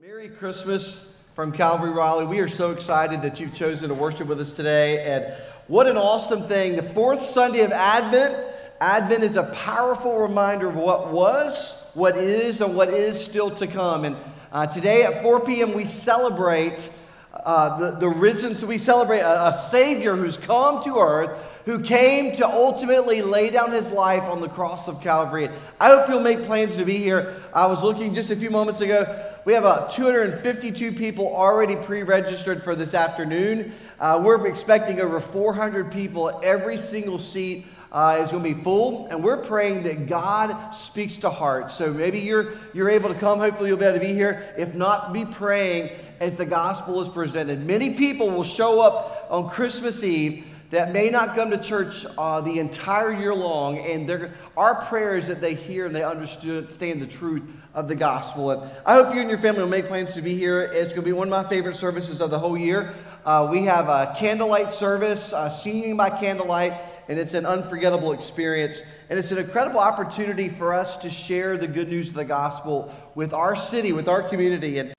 Merry Christmas from Calvary Raleigh. We are so excited that you've chosen to worship with us today. And what an awesome thing. The fourth Sunday of Advent. Advent is a powerful reminder of what was, what is, and what is still to come. And uh, today at 4 p.m., we celebrate uh, the, the risen, so we celebrate a, a Savior who's come to earth, who came to ultimately lay down his life on the cross of Calvary. I hope you'll make plans to be here. I was looking just a few moments ago. We have uh, 252 people already pre registered for this afternoon. Uh, we're expecting over 400 people. Every single seat uh, is going to be full, and we're praying that God speaks to hearts. So maybe you're, you're able to come. Hopefully, you'll be able to be here. If not, be praying as the gospel is presented. Many people will show up on Christmas Eve that may not come to church uh, the entire year long, and our prayer is that they hear and they understand the truth of the gospel. And I hope you and your family will make plans to be here. It's going to be one of my favorite services of the whole year. Uh, we have a candlelight service, uh, singing by candlelight, and it's an unforgettable experience. And it's an incredible opportunity for us to share the good news of the gospel with our city, with our community. And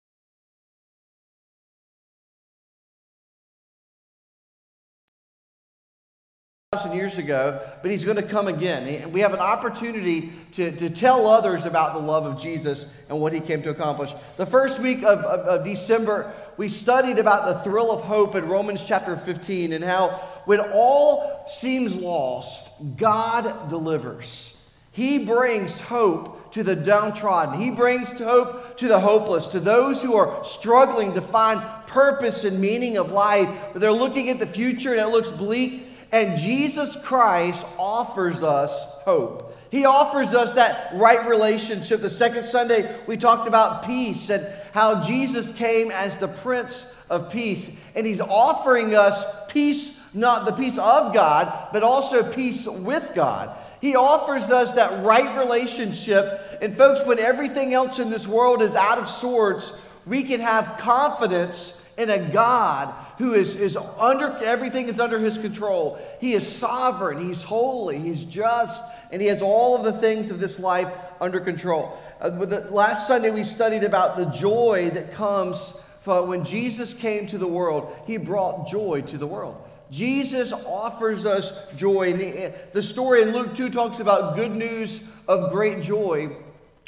thousand years ago, but he's going to come again. And we have an opportunity to, to tell others about the love of Jesus and what he came to accomplish. The first week of, of, of December, we studied about the thrill of hope in Romans chapter 15 and how when all seems lost, God delivers. He brings hope to the downtrodden. He brings hope to the hopeless, to those who are struggling to find purpose and meaning of life. They're looking at the future and it looks bleak and Jesus Christ offers us hope. He offers us that right relationship. The second Sunday, we talked about peace and how Jesus came as the Prince of Peace. And He's offering us peace, not the peace of God, but also peace with God. He offers us that right relationship. And, folks, when everything else in this world is out of sorts, we can have confidence in a God who is, is under, everything is under his control. He is sovereign, he's holy, he's just, and he has all of the things of this life under control. Uh, the, last Sunday we studied about the joy that comes from when Jesus came to the world. He brought joy to the world. Jesus offers us joy. The, the story in Luke 2 talks about good news of great joy,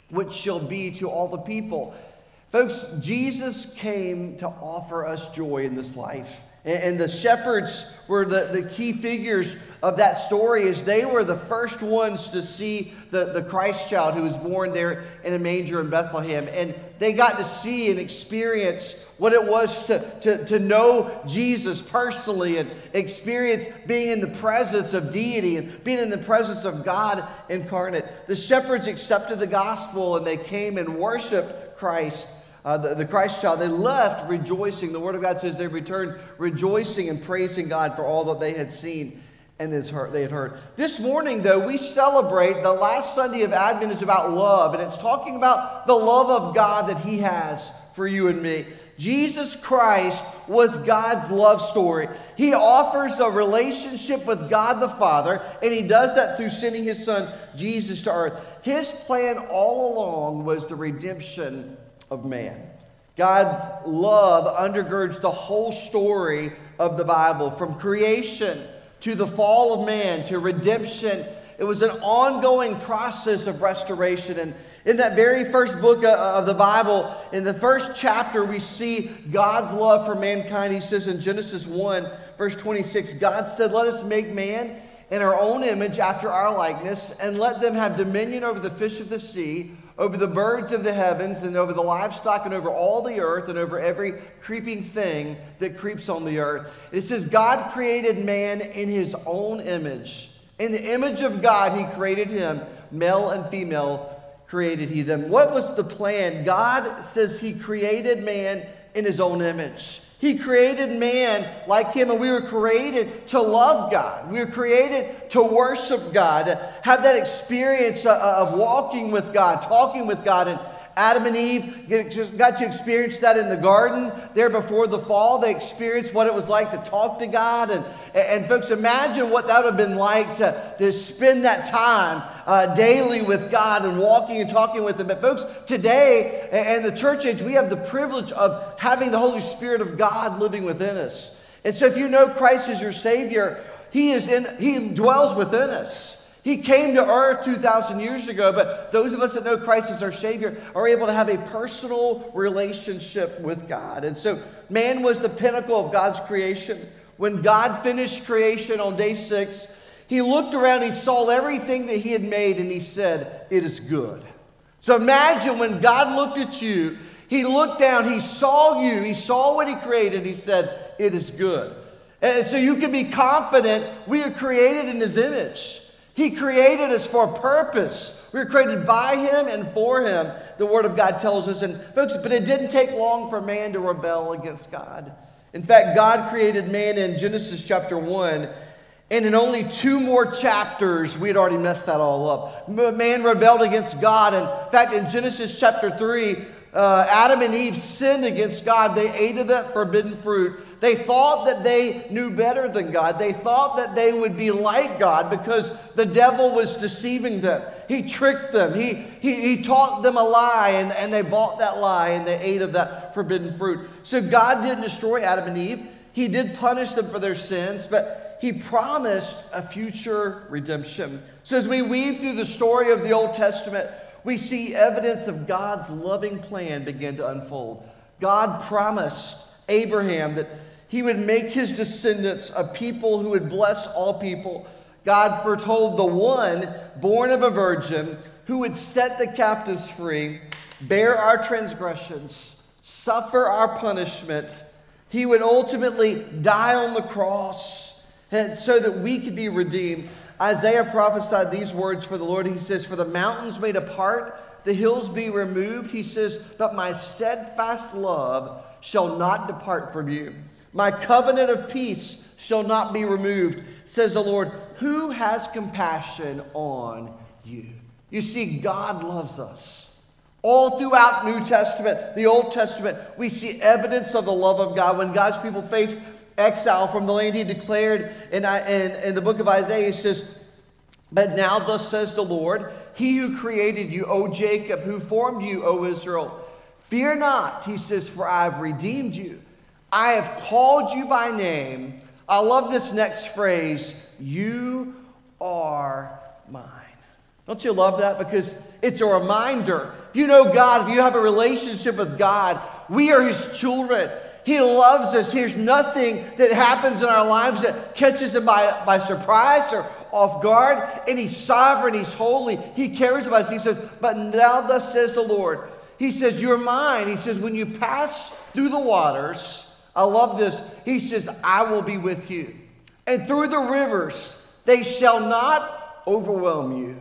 which shall be to all the people. Folks, Jesus came to offer us joy in this life. And the shepherds were the, the key figures of that story as they were the first ones to see the, the Christ child who was born there in a manger in Bethlehem. And they got to see and experience what it was to, to, to know Jesus personally and experience being in the presence of deity and being in the presence of God incarnate. The shepherds accepted the gospel and they came and worshiped Christ uh, the, the Christ child, they left rejoicing. The Word of God says they returned rejoicing and praising God for all that they had seen and they had heard. This morning, though, we celebrate the last Sunday of Advent is about love, and it's talking about the love of God that He has for you and me. Jesus Christ was God's love story. He offers a relationship with God the Father, and He does that through sending His Son, Jesus, to earth. His plan all along was the redemption of man. God's love undergirds the whole story of the Bible from creation to the fall of man to redemption. It was an ongoing process of restoration. And in that very first book of the Bible, in the first chapter, we see God's love for mankind. He says in Genesis 1, verse 26, God said, Let us make man in our own image after our likeness, and let them have dominion over the fish of the sea over the birds of the heavens and over the livestock and over all the earth and over every creeping thing that creeps on the earth. It says, God created man in his own image. In the image of God, he created him, male and female created he them. What was the plan? God says he created man in his own image. He created man like him, and we were created to love God. We were created to worship God, to have that experience uh, uh, of walking with God, talking with God, and, Adam and Eve got to experience that in the garden there before the fall. They experienced what it was like to talk to God. And, and folks, imagine what that would have been like to, to spend that time uh, daily with God and walking and talking with Him. But, folks, today and the church age, we have the privilege of having the Holy Spirit of God living within us. And so, if you know Christ as your Savior, He, is in, he dwells within us. He came to earth 2,000 years ago, but those of us that know Christ as our Savior are able to have a personal relationship with God. And so, man was the pinnacle of God's creation. When God finished creation on day six, he looked around, he saw everything that he had made, and he said, It is good. So imagine when God looked at you, he looked down, he saw you, he saw what he created, he said, It is good. And so you can be confident we are created in his image. He created us for a purpose. We were created by Him and for Him, the Word of God tells us. And folks, but it didn't take long for man to rebel against God. In fact, God created man in Genesis chapter 1. And in only two more chapters, we had already messed that all up. Man rebelled against God. In fact, in Genesis chapter 3, uh, Adam and Eve sinned against God. They ate of that forbidden fruit. They thought that they knew better than God. They thought that they would be like God because the devil was deceiving them. He tricked them. He, he, he taught them a lie, and, and they bought that lie and they ate of that forbidden fruit. So God didn't destroy Adam and Eve. He did punish them for their sins, but he promised a future redemption. So as we weave through the story of the Old Testament, we see evidence of God's loving plan begin to unfold. God promised Abraham that he would make his descendants a people who would bless all people. God foretold the one born of a virgin who would set the captives free, bear our transgressions, suffer our punishment. He would ultimately die on the cross so that we could be redeemed. Isaiah prophesied these words for the Lord. He says, For the mountains may depart, the hills be removed. He says, But my steadfast love shall not depart from you. My covenant of peace shall not be removed, says the Lord. Who has compassion on you? You see, God loves us. All throughout New Testament, the Old Testament, we see evidence of the love of God. When God's people faced exile from the land he declared in, in, in the book of Isaiah. He says, But now thus says the Lord, He who created you, O Jacob, who formed you, O Israel, fear not, he says, for I have redeemed you. I have called you by name. I love this next phrase, you are mine. Don't you love that? Because it's a reminder. If you know God, if you have a relationship with God, we are His children. He loves us. There's nothing that happens in our lives that catches him by, by surprise or off guard. And he's sovereign. He's holy. He cares about us. He says, But now thus says the Lord. He says, You're mine. He says, When you pass through the waters, I love this. He says, I will be with you. And through the rivers, they shall not overwhelm you.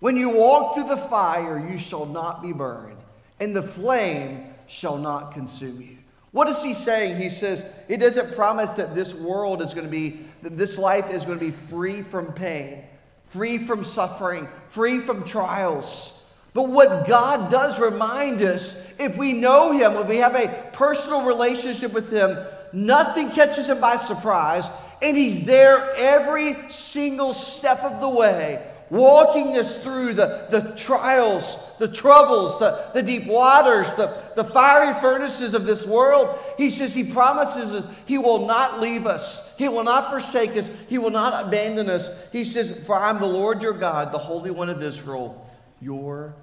When you walk through the fire, you shall not be burned, and the flame shall not consume you. What is he saying? He says, it doesn't promise that this world is going to be, that this life is going to be free from pain, free from suffering, free from trials. But what God does remind us, if we know Him, if we have a personal relationship with Him, nothing catches Him by surprise, and He's there every single step of the way walking us through the, the trials, the troubles, the, the deep waters, the, the fiery furnaces of this world. He says He promises us He will not leave us, He will not forsake us, He will not abandon us. He says, For I'm the Lord your God, the Holy One of Israel, your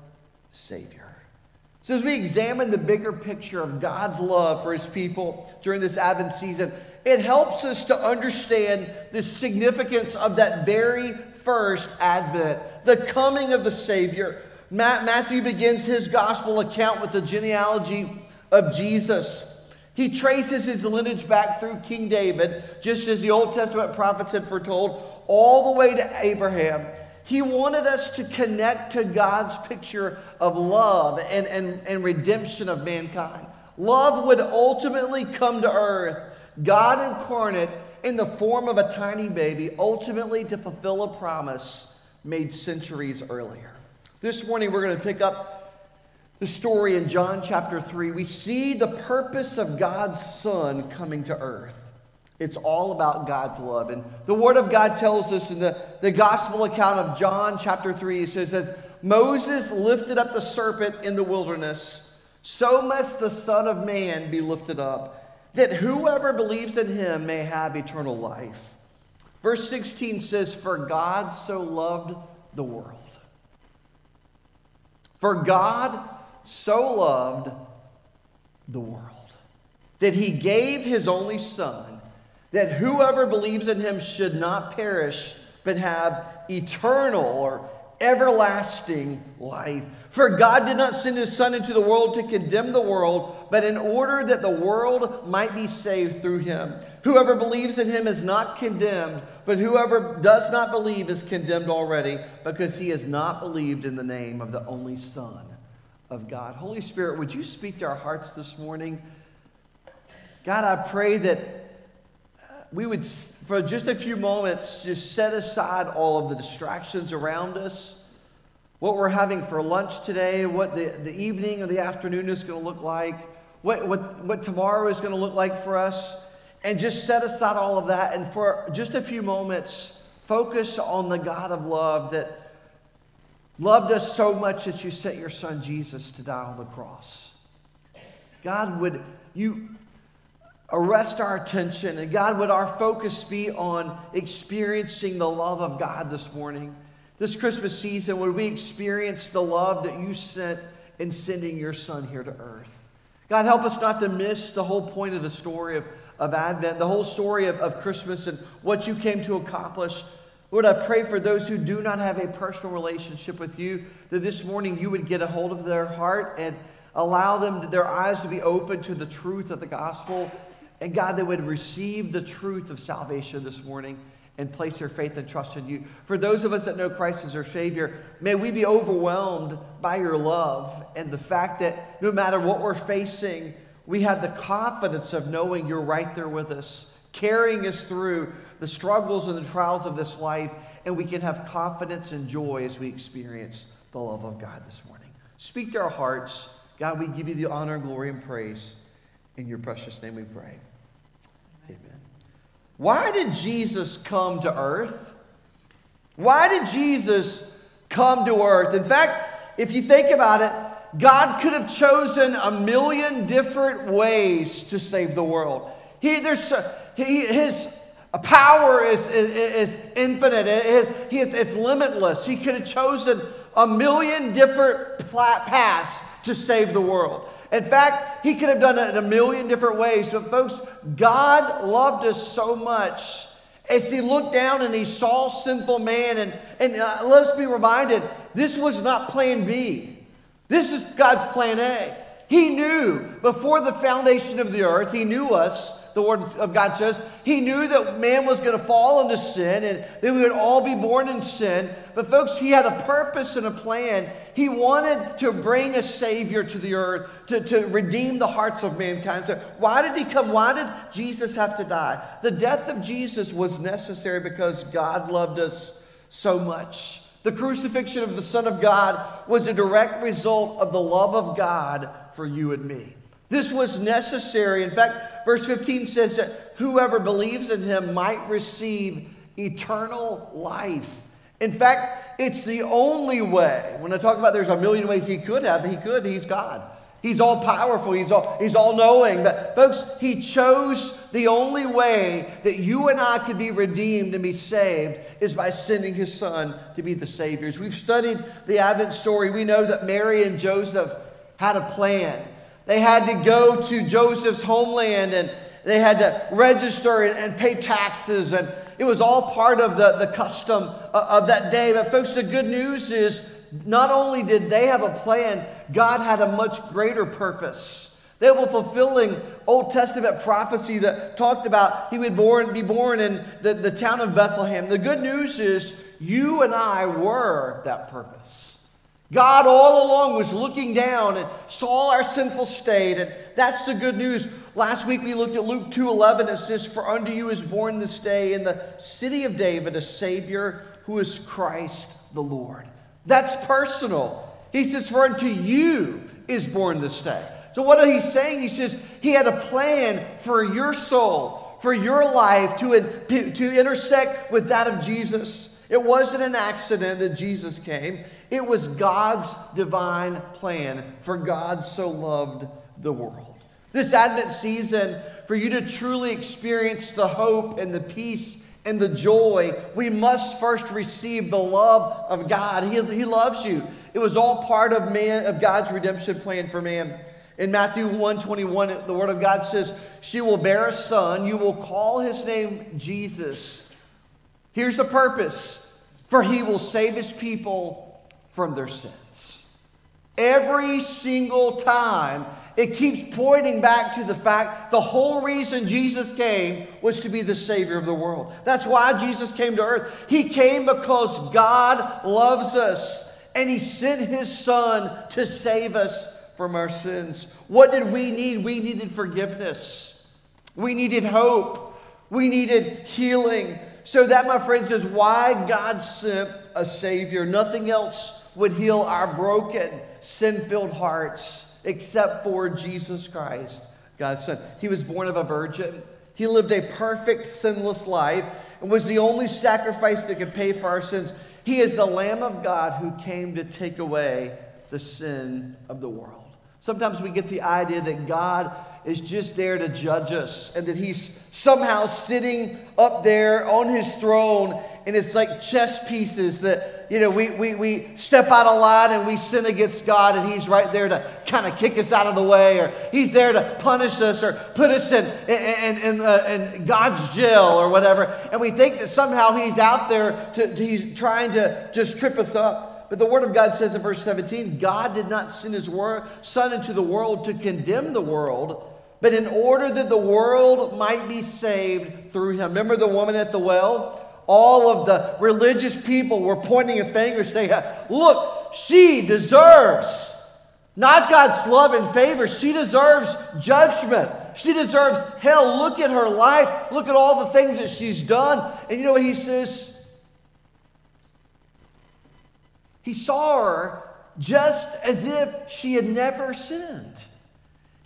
Savior. So, as we examine the bigger picture of God's love for His people during this Advent season, it helps us to understand the significance of that very first advent, the coming of the Savior. Matthew begins his gospel account with the genealogy of Jesus. He traces his lineage back through King David, just as the Old Testament prophets had foretold, all the way to Abraham. He wanted us to connect to God's picture of love and, and, and redemption of mankind. Love would ultimately come to earth. God incarnate in the form of a tiny baby, ultimately to fulfill a promise made centuries earlier. This morning, we're going to pick up the story in John chapter 3, we see the purpose of God's Son coming to earth. It's all about God's love. And the Word of God tells us in the, the gospel account of John chapter 3, it says, As Moses lifted up the serpent in the wilderness, so must the Son of Man be lifted up, that whoever believes in him may have eternal life. Verse 16 says, For God so loved the world. For God so loved the world that he gave his only Son, that whoever believes in him should not perish, but have eternal or everlasting life. For God did not send his Son into the world to condemn the world, but in order that the world might be saved through him. Whoever believes in him is not condemned, but whoever does not believe is condemned already, because he has not believed in the name of the only Son of God. Holy Spirit, would you speak to our hearts this morning? God, I pray that uh, we would, for just a few moments, just set aside all of the distractions around us, what we're having for lunch today, what the, the evening or the afternoon is going to look like, what, what, what tomorrow is going to look like for us, and just set aside all of that and for just a few moments, focus on the God of love that loved us so much that you sent your son Jesus to die on the cross. God, would you arrest our attention and God, would our focus be on experiencing the love of God this morning? This Christmas season, would we experience the love that you sent in sending your son here to earth? God, help us not to miss the whole point of the story of, of Advent, the whole story of, of Christmas and what you came to accomplish. Lord, I pray for those who do not have a personal relationship with you, that this morning you would get a hold of their heart and allow them their eyes to be open to the truth of the gospel. And God, they would receive the truth of salvation this morning and place their faith and trust in you. For those of us that know Christ as our Savior, may we be overwhelmed by your love and the fact that no matter what we're facing, we have the confidence of knowing you're right there with us, carrying us through the struggles and the trials of this life, and we can have confidence and joy as we experience the love of God this morning. Speak to our hearts. God, we give you the honor, glory, and praise. In your precious name we pray. Amen. Why did Jesus come to earth? Why did Jesus come to earth? In fact, if you think about it, God could have chosen a million different ways to save the world. He, there's, he, his power is, is, is infinite, it is, it's limitless. He could have chosen a million different paths to save the world. In fact, he could have done it in a million different ways. But, folks, God loved us so much as he looked down and he saw sinful man. And, and uh, let us be reminded this was not plan B, this is God's plan A. He knew before the foundation of the earth, He knew us, the Word of God says. He knew that man was going to fall into sin and that we would all be born in sin. But, folks, He had a purpose and a plan. He wanted to bring a Savior to the earth to, to redeem the hearts of mankind. So, why did He come? Why did Jesus have to die? The death of Jesus was necessary because God loved us so much. The crucifixion of the Son of God was a direct result of the love of God for you and me. This was necessary. In fact, verse 15 says that whoever believes in him might receive eternal life. In fact, it's the only way. When I talk about there's a million ways he could have, he could, he's God. He's all powerful, he's all, he's all knowing. But, folks, he chose the only way that you and I could be redeemed and be saved is by sending his son to be the Saviors. We've studied the Advent story. We know that Mary and Joseph had a plan. They had to go to Joseph's homeland and they had to register and, and pay taxes. And it was all part of the, the custom uh, of that day. But, folks, the good news is not only did they have a plan, God had a much greater purpose. They were fulfilling Old Testament prophecy that talked about he would born, be born in the, the town of Bethlehem. The good news is you and I were that purpose. God all along was looking down and saw our sinful state, and that's the good news. Last week we looked at Luke 2:11. It says, "For unto you is born this day in the city of David a Savior who is Christ the Lord." That's personal. He says, For unto you is born this day. So, what he's saying, he says, he had a plan for your soul, for your life to, to intersect with that of Jesus. It wasn't an accident that Jesus came, it was God's divine plan, for God so loved the world. This Advent season, for you to truly experience the hope and the peace and the joy, we must first receive the love of God. He, he loves you. It was all part of man of God's redemption plan for man. In Matthew 1 21, the Word of God says, She will bear a son. You will call his name Jesus. Here's the purpose for he will save his people from their sins. Every single time it keeps pointing back to the fact the whole reason Jesus came was to be the Savior of the world. That's why Jesus came to earth. He came because God loves us and He sent His Son to save us from our sins. What did we need? We needed forgiveness, we needed hope, we needed healing. So, that, my friends, is why God sent a Savior. Nothing else would heal our broken, sin filled hearts except for Jesus Christ, God's Son. He was born of a virgin. He lived a perfect, sinless life and was the only sacrifice that could pay for our sins. He is the Lamb of God who came to take away the sin of the world. Sometimes we get the idea that God is just there to judge us and that he's somehow sitting up there on his throne and it's like chess pieces that, you know, we, we, we step out of line and we sin against God and he's right there to kind of kick us out of the way or he's there to punish us or put us in, in, in, uh, in God's jail or whatever. And we think that somehow he's out there to, he's trying to just trip us up. But the Word of God says in verse 17, God did not send His Son into the world to condemn the world, but in order that the world might be saved through him. Remember the woman at the well? All of the religious people were pointing a finger saying, Look, she deserves not God's love and favor. She deserves judgment. She deserves hell. Look at her life. Look at all the things that she's done. And you know what he says? He saw her just as if she had never sinned.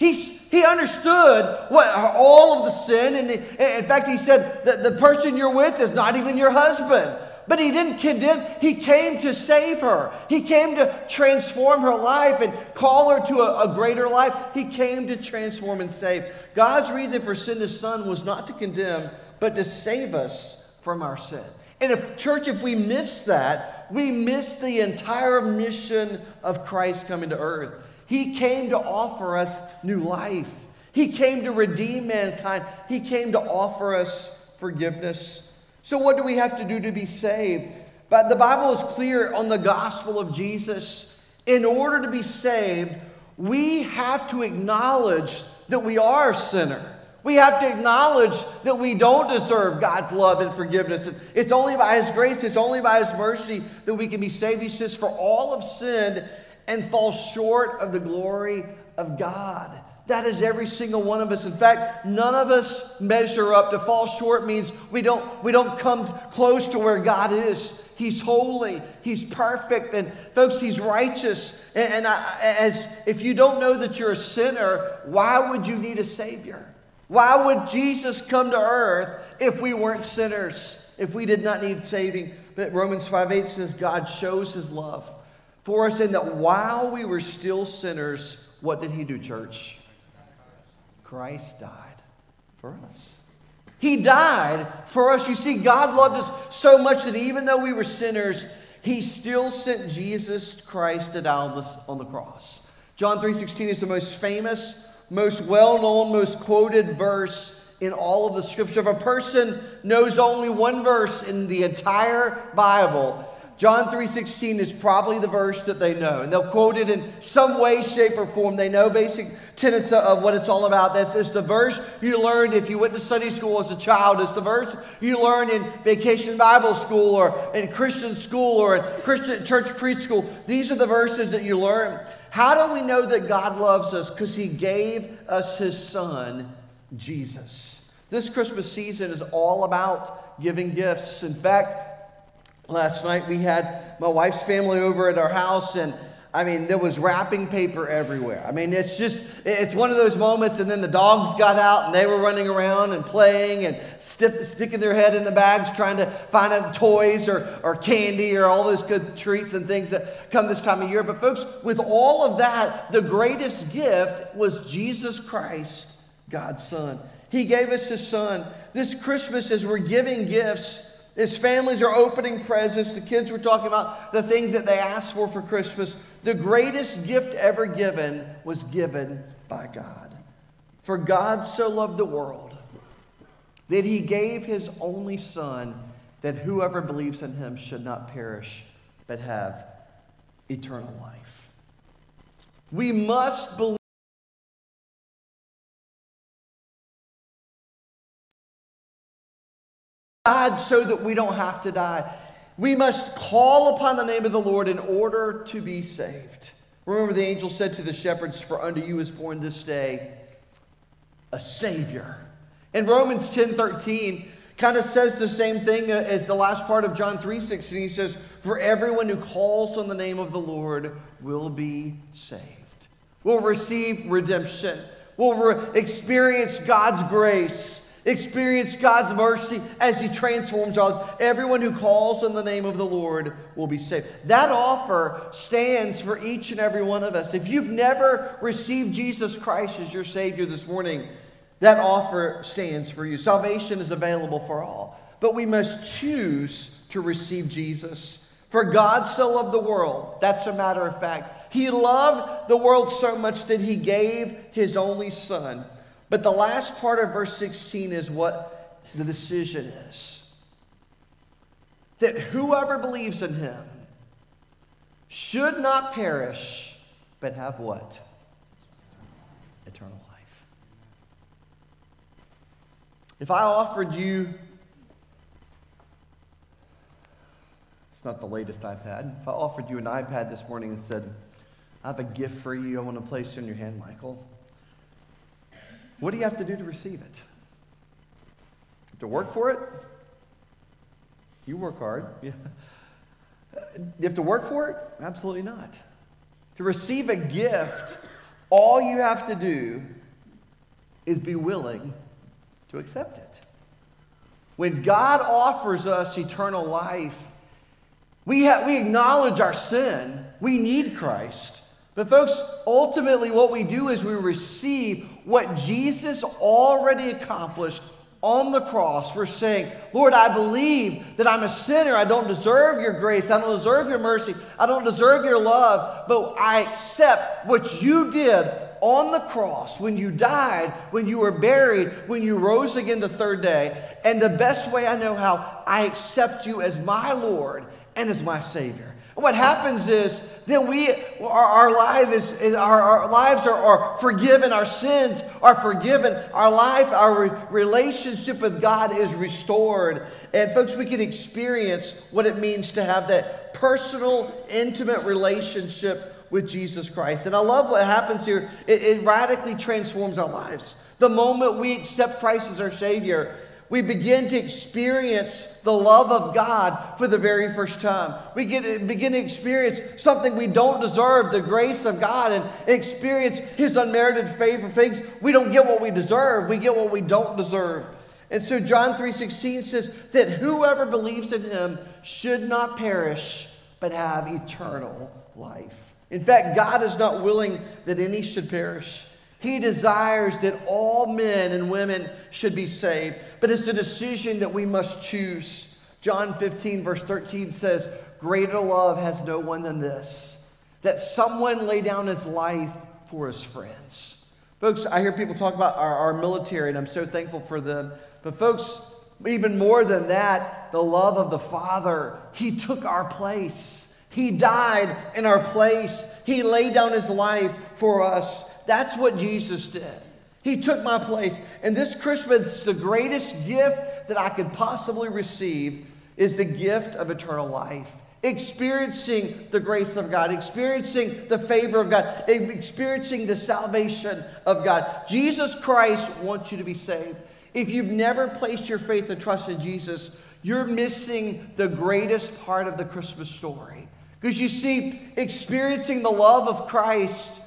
He's, he understood what, all of the sin. And in fact, he said that the person you're with is not even your husband. But he didn't condemn, he came to save her. He came to transform her life and call her to a, a greater life. He came to transform and save. God's reason for sending his son was not to condemn, but to save us from our sin. And if, church, if we miss that, we miss the entire mission of Christ coming to earth. He came to offer us new life. He came to redeem mankind. He came to offer us forgiveness. So, what do we have to do to be saved? But the Bible is clear on the gospel of Jesus. In order to be saved, we have to acknowledge that we are a sinner. We have to acknowledge that we don't deserve God's love and forgiveness. It's only by His grace, it's only by His mercy that we can be saved. He says, For all have sinned and fall short of the glory of God. That is every single one of us. In fact, none of us measure up. To fall short means we don't, we don't come close to where God is. He's holy, He's perfect, and folks, He's righteous. And, and I, as if you don't know that you're a sinner, why would you need a Savior? Why would Jesus come to earth if we weren't sinners, if we did not need saving? But Romans 5 8 says God shows His love for us in that while we were still sinners, what did he do, church? Christ died for us. He died for us. You see, God loved us so much that even though we were sinners, he still sent Jesus Christ to die on the, on the cross. John 3.16 is the most famous, most well-known, most quoted verse in all of the scripture. If a person knows only one verse in the entire Bible, John 3:16 is probably the verse that they know, and they'll quote it in some way, shape, or form. They know basic tenets of what it's all about. That's it's the verse you learned if you went to Sunday school as a child. It's the verse you learned in vacation Bible school or in Christian school or in Christian church preschool. These are the verses that you learn. How do we know that God loves us? Because He gave us His Son, Jesus. This Christmas season is all about giving gifts. In fact, Last night we had my wife's family over at our house, and I mean, there was wrapping paper everywhere. I mean, it's just, it's one of those moments, and then the dogs got out and they were running around and playing and sticking their head in the bags trying to find out toys or, or candy or all those good treats and things that come this time of year. But, folks, with all of that, the greatest gift was Jesus Christ, God's Son. He gave us His Son. This Christmas, as we're giving gifts, as families are opening presents, the kids were talking about the things that they asked for for Christmas. The greatest gift ever given was given by God. For God so loved the world that he gave his only Son, that whoever believes in him should not perish, but have eternal life. We must believe. God so that we don't have to die. We must call upon the name of the Lord in order to be saved. Remember, the angel said to the shepherds, For unto you is born this day a Savior. And Romans 10 13 kind of says the same thing uh, as the last part of John 3 16. He says, For everyone who calls on the name of the Lord will be saved, will receive redemption, will re- experience God's grace Experience God's mercy as He transforms all. Everyone who calls on the name of the Lord will be saved. That offer stands for each and every one of us. If you've never received Jesus Christ as your Savior this morning, that offer stands for you. Salvation is available for all. But we must choose to receive Jesus. For God so loved the world, that's a matter of fact. He loved the world so much that He gave His only Son but the last part of verse 16 is what the decision is that whoever believes in him should not perish, but have what? Eternal life. If I offered you, it's not the latest iPad, if I offered you an iPad this morning and said, I have a gift for you, I want to place it in your hand, Michael. What do you have to do to receive it? To work for it? You work hard. You have to work for it? Absolutely not. To receive a gift, all you have to do is be willing to accept it. When God offers us eternal life, we, ha- we acknowledge our sin. We need Christ. But, folks, ultimately, what we do is we receive what Jesus already accomplished on the cross. We're saying, Lord, I believe that I'm a sinner. I don't deserve your grace. I don't deserve your mercy. I don't deserve your love. But I accept what you did on the cross when you died, when you were buried, when you rose again the third day. And the best way I know how, I accept you as my Lord and as my Savior. What happens is then we our, our life is, is our, our, lives are, are, forgiven, our sins are forgiven, our life, our re- relationship with God is restored. And folks, we can experience what it means to have that personal, intimate relationship with Jesus Christ. And I love what happens here. It, it radically transforms our lives. The moment we accept Christ as our Savior, we begin to experience the love of God for the very first time. We get, begin to experience something we don't deserve, the grace of God, and experience His unmerited favor. Things we don't get what we deserve, we get what we don't deserve. And so John 3:16 says that whoever believes in him should not perish but have eternal life. In fact, God is not willing that any should perish. He desires that all men and women should be saved, but it's a decision that we must choose. John 15, verse 13 says, Greater love has no one than this, that someone lay down his life for his friends. Folks, I hear people talk about our, our military, and I'm so thankful for them. But, folks, even more than that, the love of the Father, He took our place. He died in our place. He laid down His life for us. That's what Jesus did. He took my place. And this Christmas, the greatest gift that I could possibly receive is the gift of eternal life. Experiencing the grace of God, experiencing the favor of God, experiencing the salvation of God. Jesus Christ wants you to be saved. If you've never placed your faith and trust in Jesus, you're missing the greatest part of the Christmas story. Because you see, experiencing the love of Christ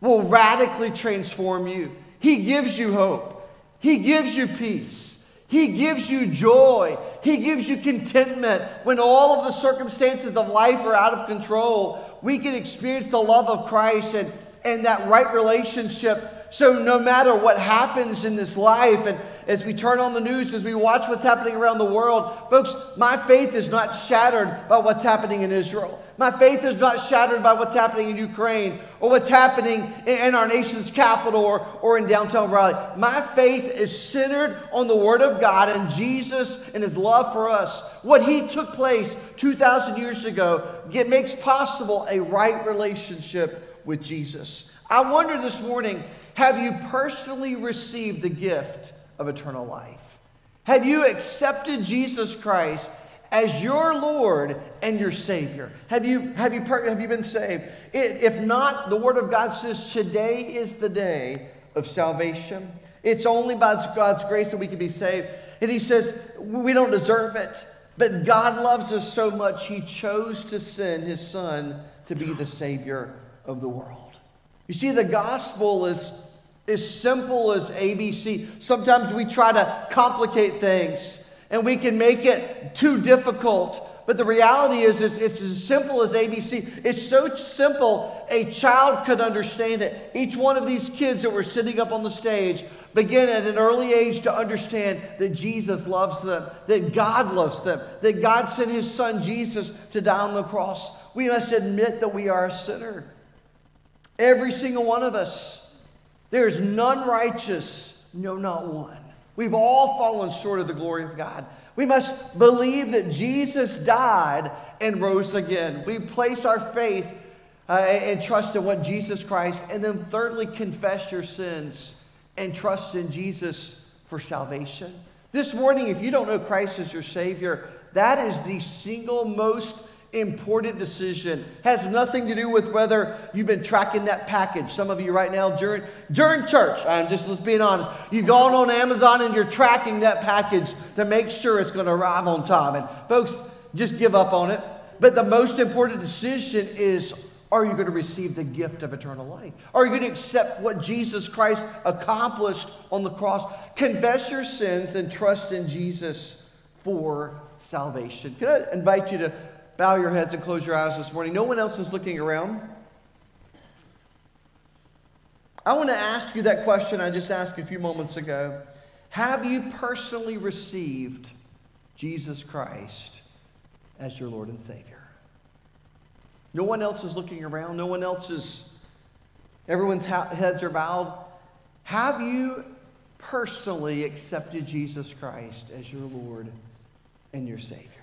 will radically transform you. He gives you hope, He gives you peace, He gives you joy, He gives you contentment. When all of the circumstances of life are out of control, we can experience the love of Christ and, and that right relationship so, no matter what happens in this life, and as we turn on the news, as we watch what's happening around the world, folks, my faith is not shattered by what's happening in Israel. My faith is not shattered by what's happening in Ukraine or what's happening in our nation's capital or, or in downtown Raleigh. My faith is centered on the Word of God and Jesus and His love for us. What He took place 2,000 years ago it makes possible a right relationship with Jesus. I wonder this morning have you personally received the gift of eternal life? Have you accepted Jesus Christ as your Lord and your Savior? Have you, have you, have you been saved? If not, the Word of God says today is the day of salvation. It's only by God's grace that we can be saved. And He says we don't deserve it, but God loves us so much, He chose to send His Son to be the Savior of the world. You see, the gospel is as simple as ABC. Sometimes we try to complicate things and we can make it too difficult. But the reality is, is it's as simple as ABC. It's so simple, a child could understand it. Each one of these kids that were sitting up on the stage begin at an early age to understand that Jesus loves them, that God loves them, that God sent his son Jesus to die on the cross. We must admit that we are a sinner. Every single one of us. There is none righteous, no, not one. We've all fallen short of the glory of God. We must believe that Jesus died and rose again. We place our faith uh, and trust in what Jesus Christ, and then thirdly, confess your sins and trust in Jesus for salvation. This morning, if you don't know Christ as your Savior, that is the single most important decision. Has nothing to do with whether you've been tracking that package. Some of you right now during during church, I'm just let's being honest. You've gone on Amazon and you're tracking that package to make sure it's going to arrive on time. And folks, just give up on it. But the most important decision is are you going to receive the gift of eternal life? Are you going to accept what Jesus Christ accomplished on the cross? Confess your sins and trust in Jesus for salvation. Can I invite you to bow your heads and close your eyes this morning. No one else is looking around. I want to ask you that question I just asked a few moments ago. Have you personally received Jesus Christ as your Lord and Savior? No one else is looking around. No one else is, everyone's heads are bowed. Have you personally accepted Jesus Christ as your Lord and your Savior?